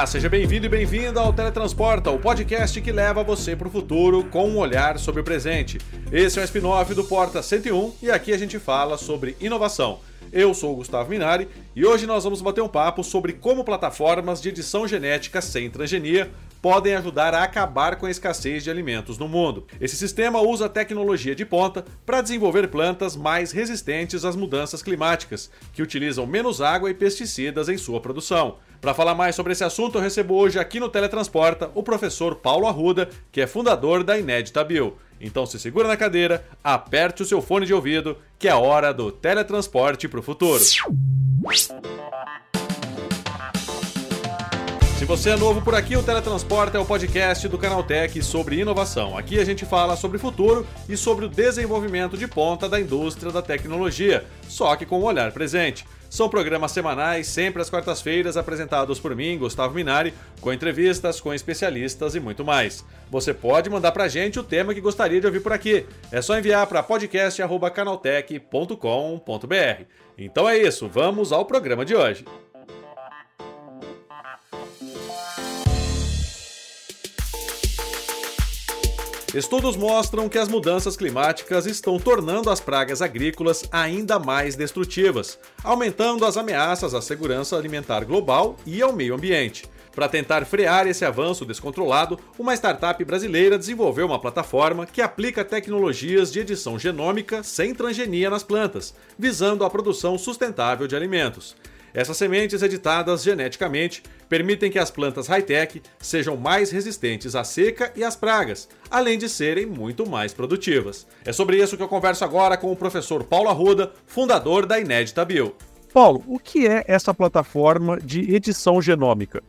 Olá, seja bem-vindo e bem-vinda ao Teletransporta, o podcast que leva você para o futuro com um olhar sobre o presente. Esse é o spin-off do Porta 101 e aqui a gente fala sobre inovação. Eu sou o Gustavo Minari e hoje nós vamos bater um papo sobre como plataformas de edição genética sem transgenia podem ajudar a acabar com a escassez de alimentos no mundo. Esse sistema usa tecnologia de ponta para desenvolver plantas mais resistentes às mudanças climáticas, que utilizam menos água e pesticidas em sua produção. Para falar mais sobre esse assunto, eu recebo hoje aqui no Teletransporta o professor Paulo Arruda, que é fundador da Inédita Bio. Então se segura na cadeira, aperte o seu fone de ouvido, que é a hora do teletransporte para o futuro. Se você é novo por aqui, o Teletransporte é o podcast do Canaltech sobre inovação. Aqui a gente fala sobre futuro e sobre o desenvolvimento de ponta da indústria da tecnologia, só que com o um olhar presente. São programas semanais, sempre às quartas-feiras, apresentados por mim, Gustavo Minari, com entrevistas, com especialistas e muito mais. Você pode mandar pra gente o tema que gostaria de ouvir por aqui. É só enviar para podcast.canaltech.com.br. Então é isso, vamos ao programa de hoje. Estudos mostram que as mudanças climáticas estão tornando as pragas agrícolas ainda mais destrutivas, aumentando as ameaças à segurança alimentar global e ao meio ambiente. Para tentar frear esse avanço descontrolado, uma startup brasileira desenvolveu uma plataforma que aplica tecnologias de edição genômica sem transgenia nas plantas, visando a produção sustentável de alimentos. Essas sementes editadas geneticamente permitem que as plantas high-tech sejam mais resistentes à seca e às pragas, além de serem muito mais produtivas. É sobre isso que eu converso agora com o professor Paulo Arruda, fundador da Inédita Bio. Paulo, o que é essa plataforma de edição genômica?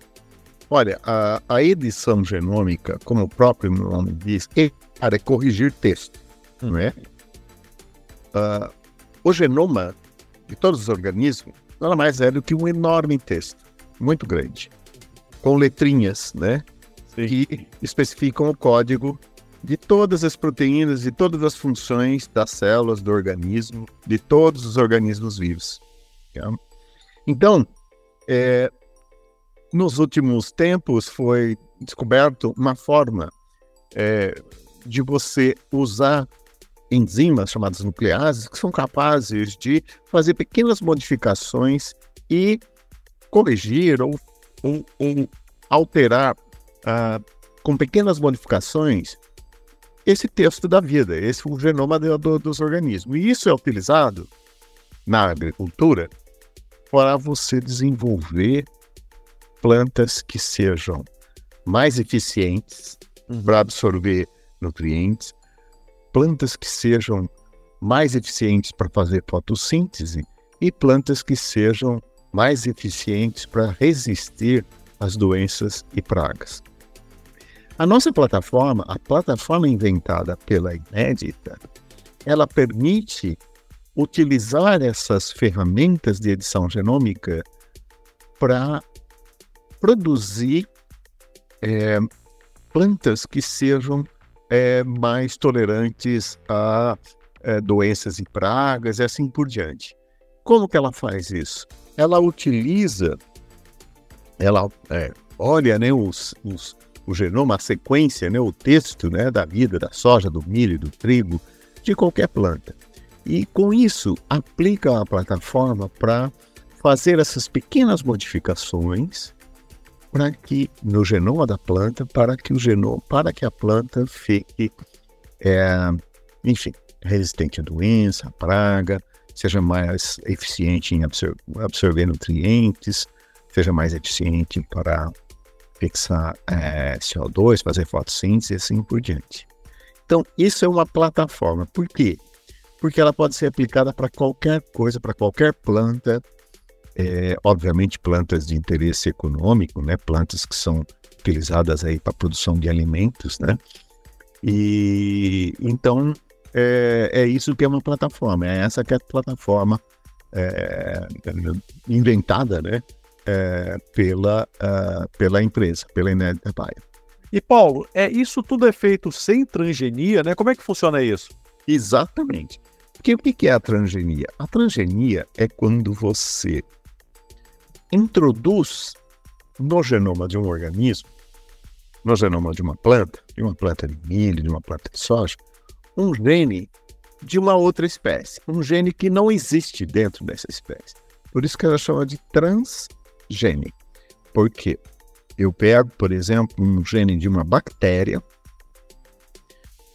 Olha, a, a edição genômica, como o próprio nome diz, é para corrigir texto, hum. não é? Uh, o genoma de todos os organismos nada mais é do que um enorme texto, muito grande, com letrinhas, né? Sim. Que especificam o código de todas as proteínas e todas as funções das células do organismo, de todos os organismos vivos. Tá? Então, é, nos últimos tempos foi descoberto uma forma é, de você usar enzimas chamadas nucleases que são capazes de fazer pequenas modificações e corrigir ou, ou, ou alterar uh, com pequenas modificações esse texto da vida, esse o genoma do, do, dos organismos. E isso é utilizado na agricultura para você desenvolver plantas que sejam mais eficientes uhum. para absorver nutrientes, plantas que sejam mais eficientes para fazer fotossíntese e plantas que sejam mais eficientes para resistir às doenças e pragas. A nossa plataforma, a plataforma inventada pela Inédita, ela permite utilizar essas ferramentas de edição genômica para produzir é, plantas que sejam é, mais tolerantes a é, doenças e pragas e assim por diante. Como que ela faz isso? Ela utiliza, ela é, olha né, os, os, o genoma, a sequência, né, o texto né, da vida da soja, do milho, do trigo, de qualquer planta. E com isso aplica a plataforma para fazer essas pequenas modificações para que no genoma da planta, para que o genoma, para que a planta fique, é, enfim, resistente à doença, à praga, seja mais eficiente em absor absorver nutrientes, seja mais eficiente para fixar é, CO2, fazer fotossíntese e assim por diante. Então, isso é uma plataforma. Por quê? Porque ela pode ser aplicada para qualquer coisa, para qualquer planta, é, obviamente plantas de interesse econômico, né? Plantas que são utilizadas aí para produção de alimentos, né? E então é, é, isso que é uma plataforma, é essa que é a plataforma é, inventada, né? É, pela, uh, pela empresa, pela Inédita Baia. E Paulo, é isso tudo é feito sem transgenia, né? Como é que funciona isso? Exatamente. Porque o que é a transgenia? A transgenia é quando você introduz no genoma de um organismo, no genoma de uma planta, de uma planta de milho, de uma planta de soja, um gene de uma outra espécie, um gene que não existe dentro dessa espécie. Por isso que ela chama de transgene. Por quê? Eu pego, por exemplo, um gene de uma bactéria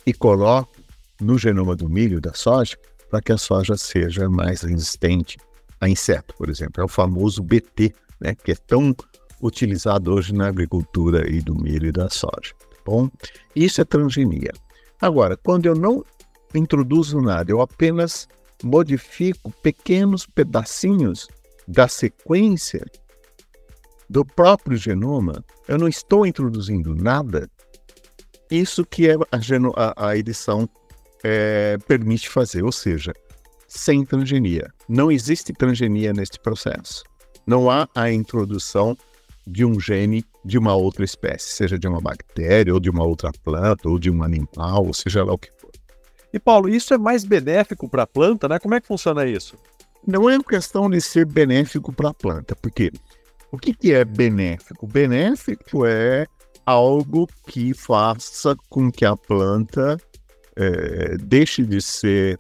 e coloco no genoma do milho da soja para que a soja seja mais resistente a inseto, por exemplo. É o famoso BT, né, que é tão utilizado hoje na agricultura e do milho e da soja. Tá bom, isso é transgenia. Agora, quando eu não introduzo nada, eu apenas modifico pequenos pedacinhos da sequência do próprio genoma, eu não estou introduzindo nada. Isso que é a, a, a edição é, permite fazer, ou seja, sem transgenia. Não existe transgenia neste processo. Não há a introdução de um gene de uma outra espécie, seja de uma bactéria, ou de uma outra planta, ou de um animal, ou seja lá o que for. E Paulo, isso é mais benéfico para a planta, né? Como é que funciona isso? Não é questão de ser benéfico para a planta, porque o que, que é benéfico? Benéfico é algo que faça com que a planta é, deixe de ser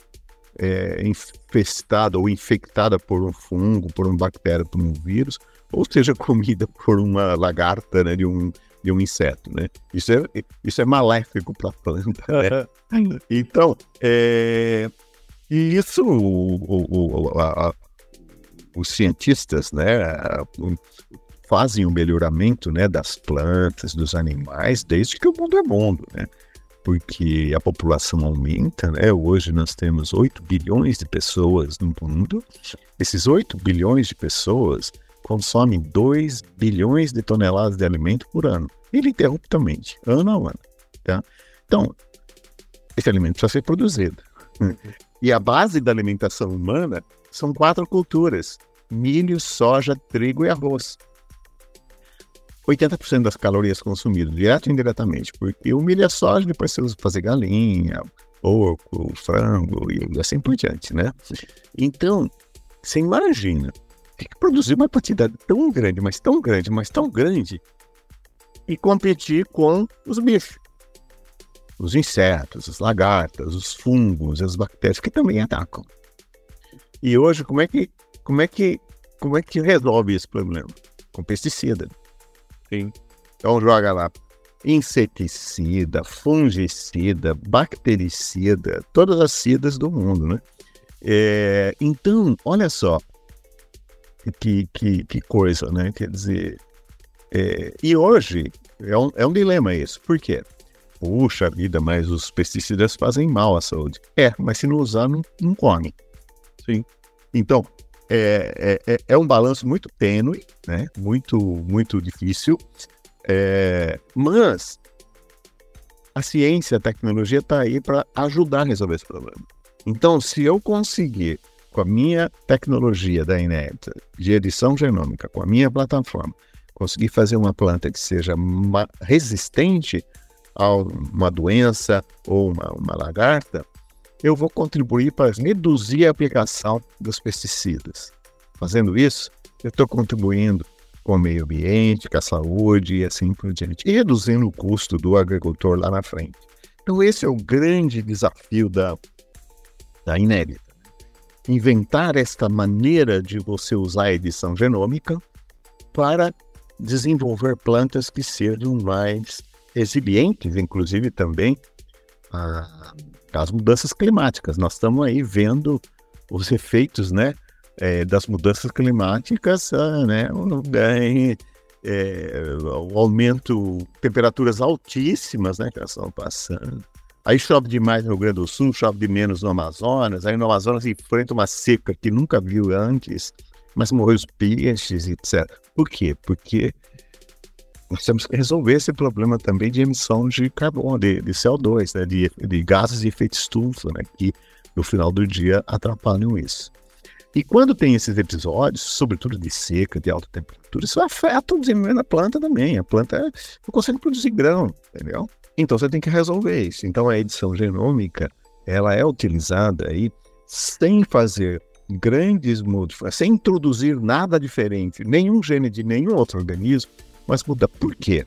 é, infestada ou infectada por um fungo, por uma bactéria, por um vírus, ou seja comida por uma lagarta, né, de um de um inseto, né? Isso é isso é maléfico para a planta. Né? então, é, e isso o, o, o, a, os cientistas, né, fazem o melhoramento, né, das plantas, dos animais, desde que o mundo é mundo, né? Porque a população aumenta, né? Hoje nós temos 8 bilhões de pessoas no mundo. Esses 8 bilhões de pessoas consomem 2 bilhões de toneladas de alimento por ano, ininterruptamente, ano a ano. Tá? Então, esse alimento precisa ser produzido. E a base da alimentação humana são quatro culturas: milho, soja, trigo e arroz. 80% das calorias consumidas, direto e indiretamente, porque o milho é soja, depois você usa para fazer galinha, porco, frango e assim por diante, né? Então, você imagina, tem que produzir uma quantidade tão grande, mas tão grande, mas tão grande, e competir com os bichos. Os insetos, as lagartas, os fungos, as bactérias que também atacam. E hoje, como é que, como é que, como é que resolve esse problema? Com pesticida. Sim. Então joga lá inseticida, fungicida, bactericida, todas as cidas do mundo, né? É, então, olha só que, que, que, coisa, né? Quer dizer, é, e hoje é um, é um dilema isso. Por quê? Puxa vida, mas os pesticidas fazem mal à saúde. É, mas se não usar, não, não come. Sim. Então, é, é, é, é um balanço muito tênue, né? muito, muito difícil, é, mas a ciência, a tecnologia está aí para ajudar a resolver esse problema. Então, se eu conseguir, com a minha tecnologia da INET, de edição genômica, com a minha plataforma, conseguir fazer uma planta que seja resistente a uma doença ou uma, uma lagarta, eu vou contribuir para reduzir a aplicação dos pesticidas. Fazendo isso, eu estou contribuindo com o meio ambiente, com a saúde e assim por diante, e reduzindo o custo do agricultor lá na frente. Então, esse é o grande desafio da, da Inédita. Inventar esta maneira de você usar a edição genômica para desenvolver plantas que sejam mais resilientes, inclusive também as mudanças climáticas. Nós estamos aí vendo os efeitos, né, é, das mudanças climáticas, ah, né, é, o aumento, temperaturas altíssimas, né, que elas estão passando. Aí chove demais no Rio Grande do Sul, chove de menos no Amazonas. Aí no Amazonas enfrenta uma seca que nunca viu antes, mas morreu os peixes, etc. Por quê? Porque nós temos que resolver esse problema também de emissão de carbono, de, de CO2, né, de, de, gases de efeito estufa, né, que no final do dia atrapalham isso. E quando tem esses episódios, sobretudo de seca, de alta temperatura, isso afeta o desenvolvimento da planta também. A planta não consegue produzir grão, entendeu? Então você tem que resolver isso. Então a edição genômica, ela é utilizada aí sem fazer grandes modificações, sem introduzir nada diferente, nenhum gene de nenhum outro organismo, mas muda por quê?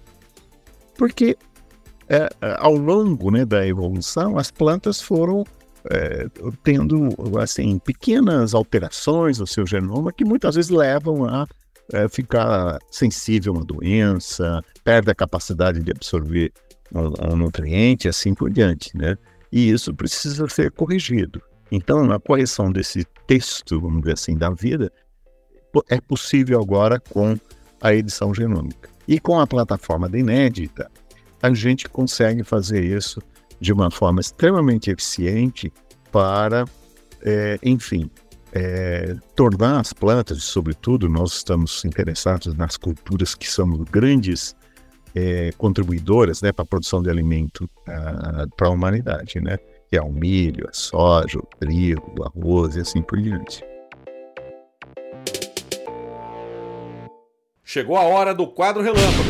Porque é, é, ao longo né, da evolução, as plantas foram é, tendo assim pequenas alterações no seu genoma que muitas vezes levam a é, ficar sensível a uma doença, perde a capacidade de absorver um, um nutriente, assim por diante, né? E isso precisa ser corrigido. Então, a correção desse texto, vamos dizer assim, da vida, é possível agora com a edição genômica. E com a plataforma da Inédita, a gente consegue fazer isso de uma forma extremamente eficiente para, é, enfim, é, tornar as plantas, sobretudo nós estamos interessados nas culturas que são grandes é, contribuidoras né, para a produção de alimento uh, para a humanidade, né? que é o milho, a soja, o trigo, o arroz e assim por diante. Chegou a hora do quadro relâmpago.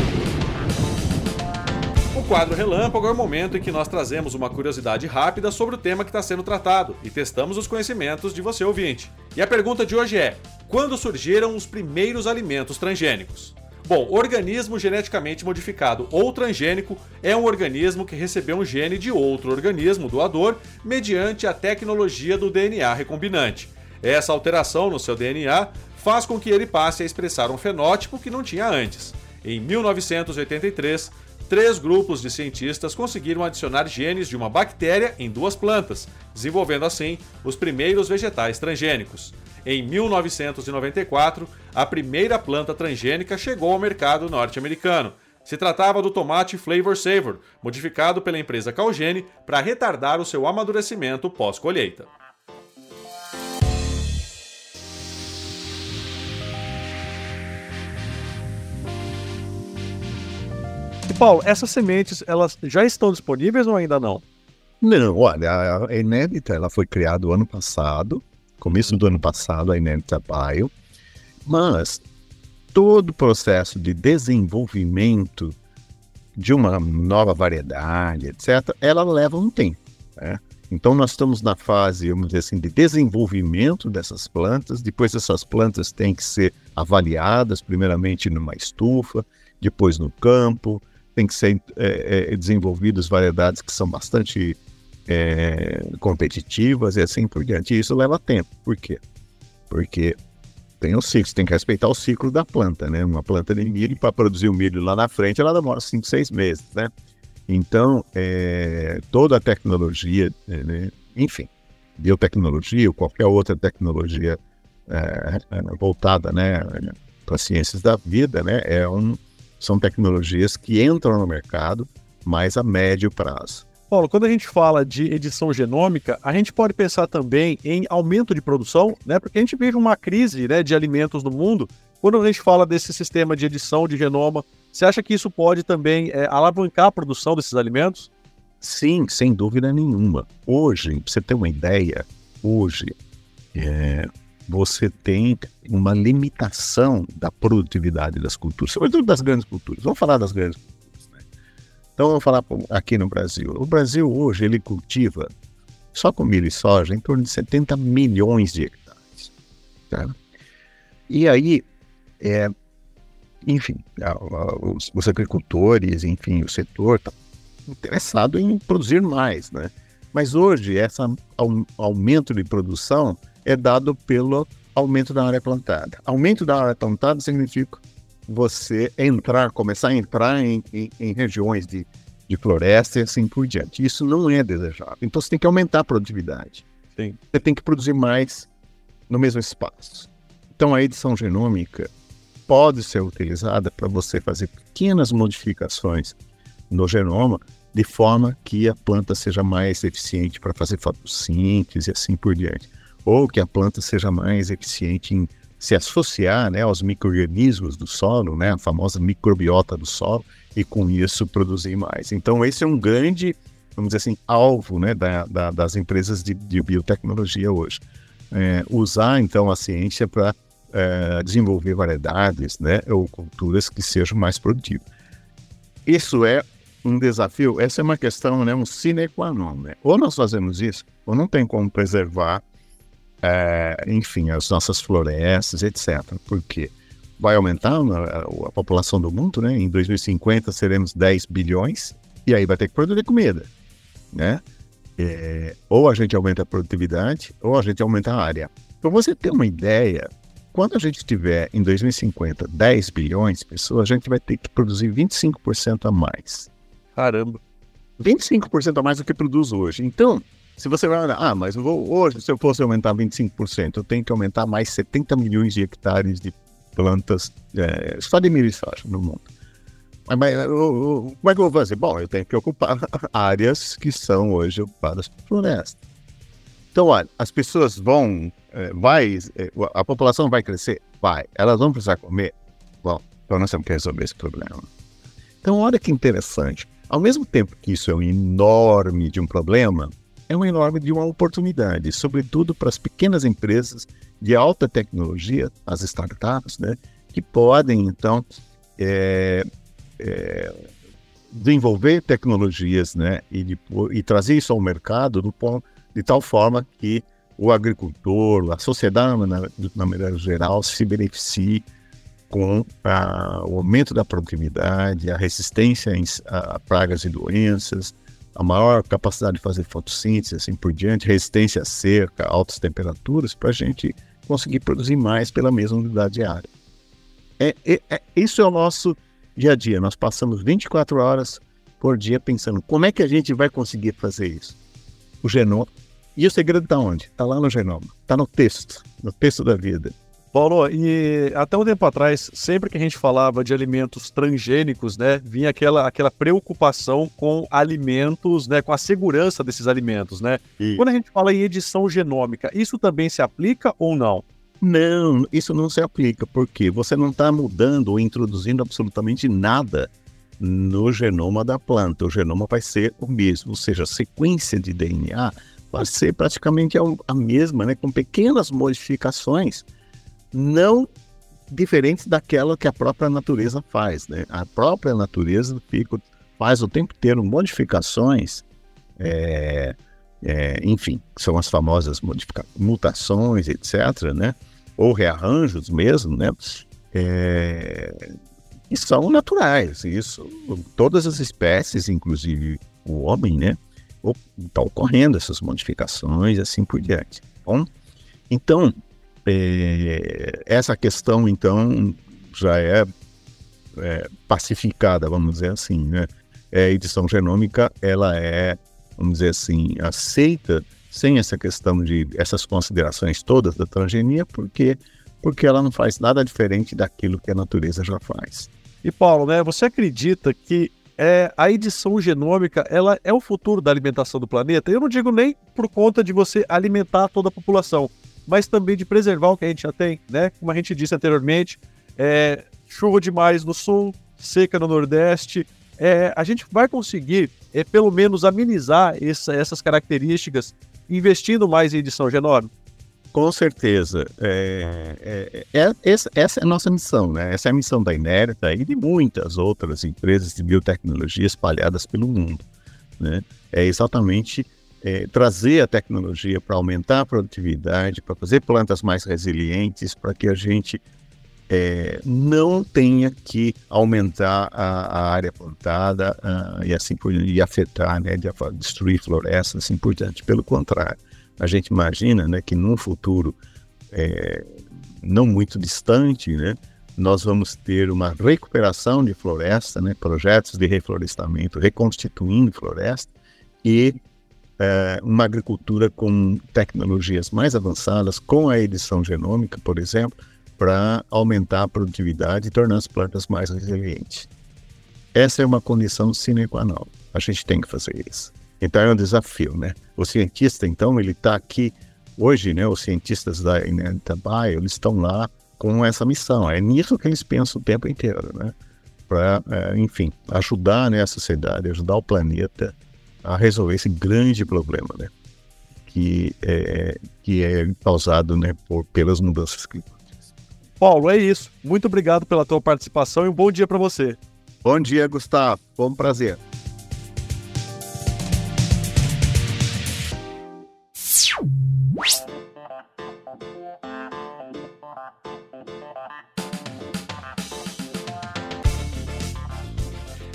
O quadro Relâmpago é o momento em que nós trazemos uma curiosidade rápida sobre o tema que está sendo tratado e testamos os conhecimentos de você ouvinte. E a pergunta de hoje é: quando surgiram os primeiros alimentos transgênicos? Bom, organismo geneticamente modificado ou transgênico é um organismo que recebeu um gene de outro organismo doador mediante a tecnologia do DNA recombinante. Essa alteração no seu DNA faz com que ele passe a expressar um fenótipo que não tinha antes. Em 1983, três grupos de cientistas conseguiram adicionar genes de uma bactéria em duas plantas, desenvolvendo assim os primeiros vegetais transgênicos. Em 1994, a primeira planta transgênica chegou ao mercado norte-americano. Se tratava do tomate Flavor Savor, modificado pela empresa Calgene para retardar o seu amadurecimento pós-colheita. Paulo, essas sementes, elas já estão disponíveis ou ainda não? Não, olha, a Inédita, ela foi criada ano passado, começo do ano passado, a Inédita Bio, mas todo o processo de desenvolvimento de uma nova variedade, etc., ela leva um tempo, né? Então, nós estamos na fase, vamos dizer assim, de desenvolvimento dessas plantas. Depois, essas plantas têm que ser avaliadas, primeiramente numa estufa, depois no campo, tem que ser é, é, desenvolvidas variedades que são bastante é, competitivas e assim por diante. E isso leva tempo. Por quê? Porque tem o ciclo, tem que respeitar o ciclo da planta, né? Uma planta de milho, para produzir o milho lá na frente, ela demora 5, 6 meses, né? Então, é, toda a tecnologia, né? enfim, biotecnologia ou qualquer outra tecnologia é, é voltada né, para as ciências da vida, né? É um, são tecnologias que entram no mercado, mas a médio prazo. Paulo, quando a gente fala de edição genômica, a gente pode pensar também em aumento de produção, né? Porque a gente vive uma crise né, de alimentos no mundo. Quando a gente fala desse sistema de edição de genoma, você acha que isso pode também é, alavancar a produção desses alimentos? Sim, sem dúvida nenhuma. Hoje, para você ter uma ideia, hoje é, você tem uma limitação da produtividade das culturas, sobretudo das grandes culturas. Vamos falar das grandes culturas. Né? Então vamos falar aqui no Brasil. O Brasil hoje ele cultiva só com milho e soja em torno de 70 milhões de hectares. Tá? E aí, é, enfim, os, os, agricultores, enfim, o setor está interessado em produzir mais, né? Mas hoje, esse aumento de produção é dado pelo aumento da área plantada. Aumento da área plantada significa você entrar, começar a entrar em, em, em regiões de, de floresta e assim por diante. Isso não é desejável. Então você tem que aumentar a produtividade. Sim. Você tem que produzir mais no mesmo espaço. Então a edição genômica pode ser utilizada para você fazer pequenas modificações no genoma de forma que a planta seja mais eficiente para fazer fotossíntese e assim por diante ou que a planta seja mais eficiente em se associar né, aos micro-organismos do solo, né, a famosa microbiota do solo, e com isso produzir mais. Então, esse é um grande, vamos dizer assim, alvo né, da, da, das empresas de, de, biotecnologia hoje. É, usar, então, a ciência para é, desenvolver variedades né, ou culturas que sejam mais produtivas. Isso é um desafio, essa é uma questão, né, um sine qua non. Né? Ou nós fazemos isso, ou não tem como preservar é, enfim, as nossas florestas, etc. Por quê? vai aumentar a, a, população do mundo, né? Em 2050 seremos 10 bilhões e aí vai ter que produzir comida, né? É, ou a gente aumenta a produtividade ou a gente aumenta a área. Para você ter uma ideia, quando a gente tiver em 2050 10 bilhões de pessoas, a gente vai ter que produzir 25% a mais. Caramba. 25% a mais do que produz hoje. Então, se você vai olhar, ah, mas vou, hoje, se eu fosse aumentar 25%, eu tenho que aumentar mais 70 milhões de hectares de plantas é, só de milho e soja no mundo. Mas, mas eu, eu, como é que eu vou fazer? Bom, eu tenho que ocupar áreas que são hoje ocupadas por floresta. Então, olha, as pessoas vão, é, vai, é, a população vai crescer? Vai. Elas vão precisar comer? Bom, então nós temos que resolver esse problema. Então, olha que interessante. Ao mesmo tempo que isso é um enorme de um problema, é um enorme de uma oportunidade, sobretudo para as pequenas empresas de alta tecnologia, as startups, né, que podem, então, é, é, desenvolver tecnologias né, e, de, e, trazer isso ao mercado do, de tal forma que o agricultor, a sociedade, na, na maneira geral, se beneficie com a, o aumento da produtividade, a resistência a pragas e doenças, a maior capacidade de fazer fotossíntese, assim por diante, resistência à cerca, altas temperaturas, para a gente conseguir produzir mais pela mesma unidade de área. É, é, é, isso é o nosso dia a dia. Nós passamos 24 horas por dia pensando como é que a gente vai conseguir fazer isso. O genoma. E o segredo está onde? Está lá no genoma. Está no texto, no texto da vida. Paulo, e até um tempo atrás, sempre que a gente falava de alimentos transgênicos, né, vinha aquela, aquela preocupação com alimentos, né, com a segurança desses alimentos, né? E... Quando a gente fala em edição genômica, isso também se aplica ou não? Não, isso não se aplica, porque você não está mudando ou introduzindo absolutamente nada no genoma da planta. O genoma vai ser o mesmo, ou seja, a sequência de DNA vai ser praticamente a mesma, né, com pequenas modificações não diferentes daquela que a própria natureza faz. Né? A própria natureza fica, faz o tempo inteiro modificações, é, é, enfim, são as famosas mutações, etc., né? ou rearranjos mesmo, né? É, e são naturais. Isso, todas as espécies, inclusive o homem, né? Está ocorrendo essas modificações, assim por diante. Bom, então, é, essa questão, então, já é, é, pacificada, vamos dizer assim, né? É, a edição genômica, ela é, vamos dizer assim, aceita sem essa questão de essas considerações todas da transgenia, porque porque ela não faz nada diferente daquilo que a natureza já faz. E Paulo, né, você acredita que é, a edição genômica ela é o futuro da alimentação do planeta? Eu não digo nem por conta de você alimentar toda a população, mas também de preservar o que a gente já tem, né? Como a gente disse anteriormente, é, chuva demais no sul, seca no nordeste. É, a gente vai conseguir, é, pelo menos, amenizar essa, essas características investindo mais em edição genômica? Com certeza. É, é, é, essa, essa, é a nossa missão, né? Essa é a missão da Inerta e de muitas outras empresas de biotecnologia espalhadas pelo mundo. Né? É exatamente é, trazer a tecnologia para aumentar a produtividade, para fazer plantas mais resilientes, para que a gente é, não tenha que aumentar a, a área plantada uh, e assim por e afetar, né, de, destruir florestas, assim por diante. Pelo contrário, a gente imagina, né, que num futuro é, não muito distante, né, nós vamos ter uma recuperação de floresta, né, projetos de reflorestamento reconstituindo floresta e é, uma agricultura com tecnologias mais avançadas, com a edição genômica, por exemplo, para aumentar a produtividade e tornar as plantas mais resilientes. Essa é uma condição sine qua non. A gente tem que fazer isso. Então é um desafio, né? O cientista, então, ele está aqui hoje, né? Os cientistas da Inenta eles estão lá com essa missão. É nisso que eles pensam o tempo inteiro, né? Para, é, enfim, ajudar né, a sociedade, ajudar o planeta a resolver esse grande problema, né? Que é, que é causado né, por, pelas mudanças climáticas. Paulo, é isso. Muito obrigado pela tua participação e um bom dia para você. Bom dia, Gustavo. Bom prazer.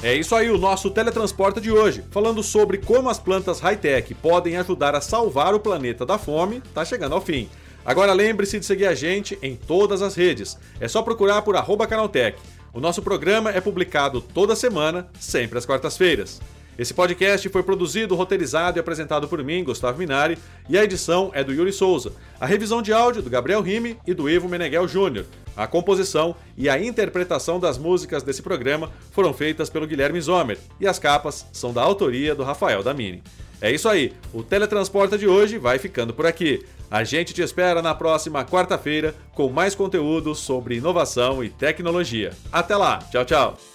É isso aí, o nosso teletransporte de hoje, falando sobre como as plantas high-tech podem ajudar a salvar o planeta da fome, tá chegando ao fim. Agora lembre-se de seguir a gente em todas as redes. É só procurar por Canaltech. O nosso programa é publicado toda semana, sempre às quartas-feiras. Esse podcast foi produzido, roteirizado e apresentado por mim, Gustavo Minari, e a edição é do Yuri Souza. A revisão de áudio do Gabriel Rime e do Ivo Meneghel Júnior. A composição e a interpretação das músicas desse programa foram feitas pelo Guilherme Zomer, e as capas são da autoria do Rafael Damini. É isso aí, o Teletransporta de hoje vai ficando por aqui. A gente te espera na próxima quarta-feira com mais conteúdo sobre inovação e tecnologia. Até lá, tchau, tchau!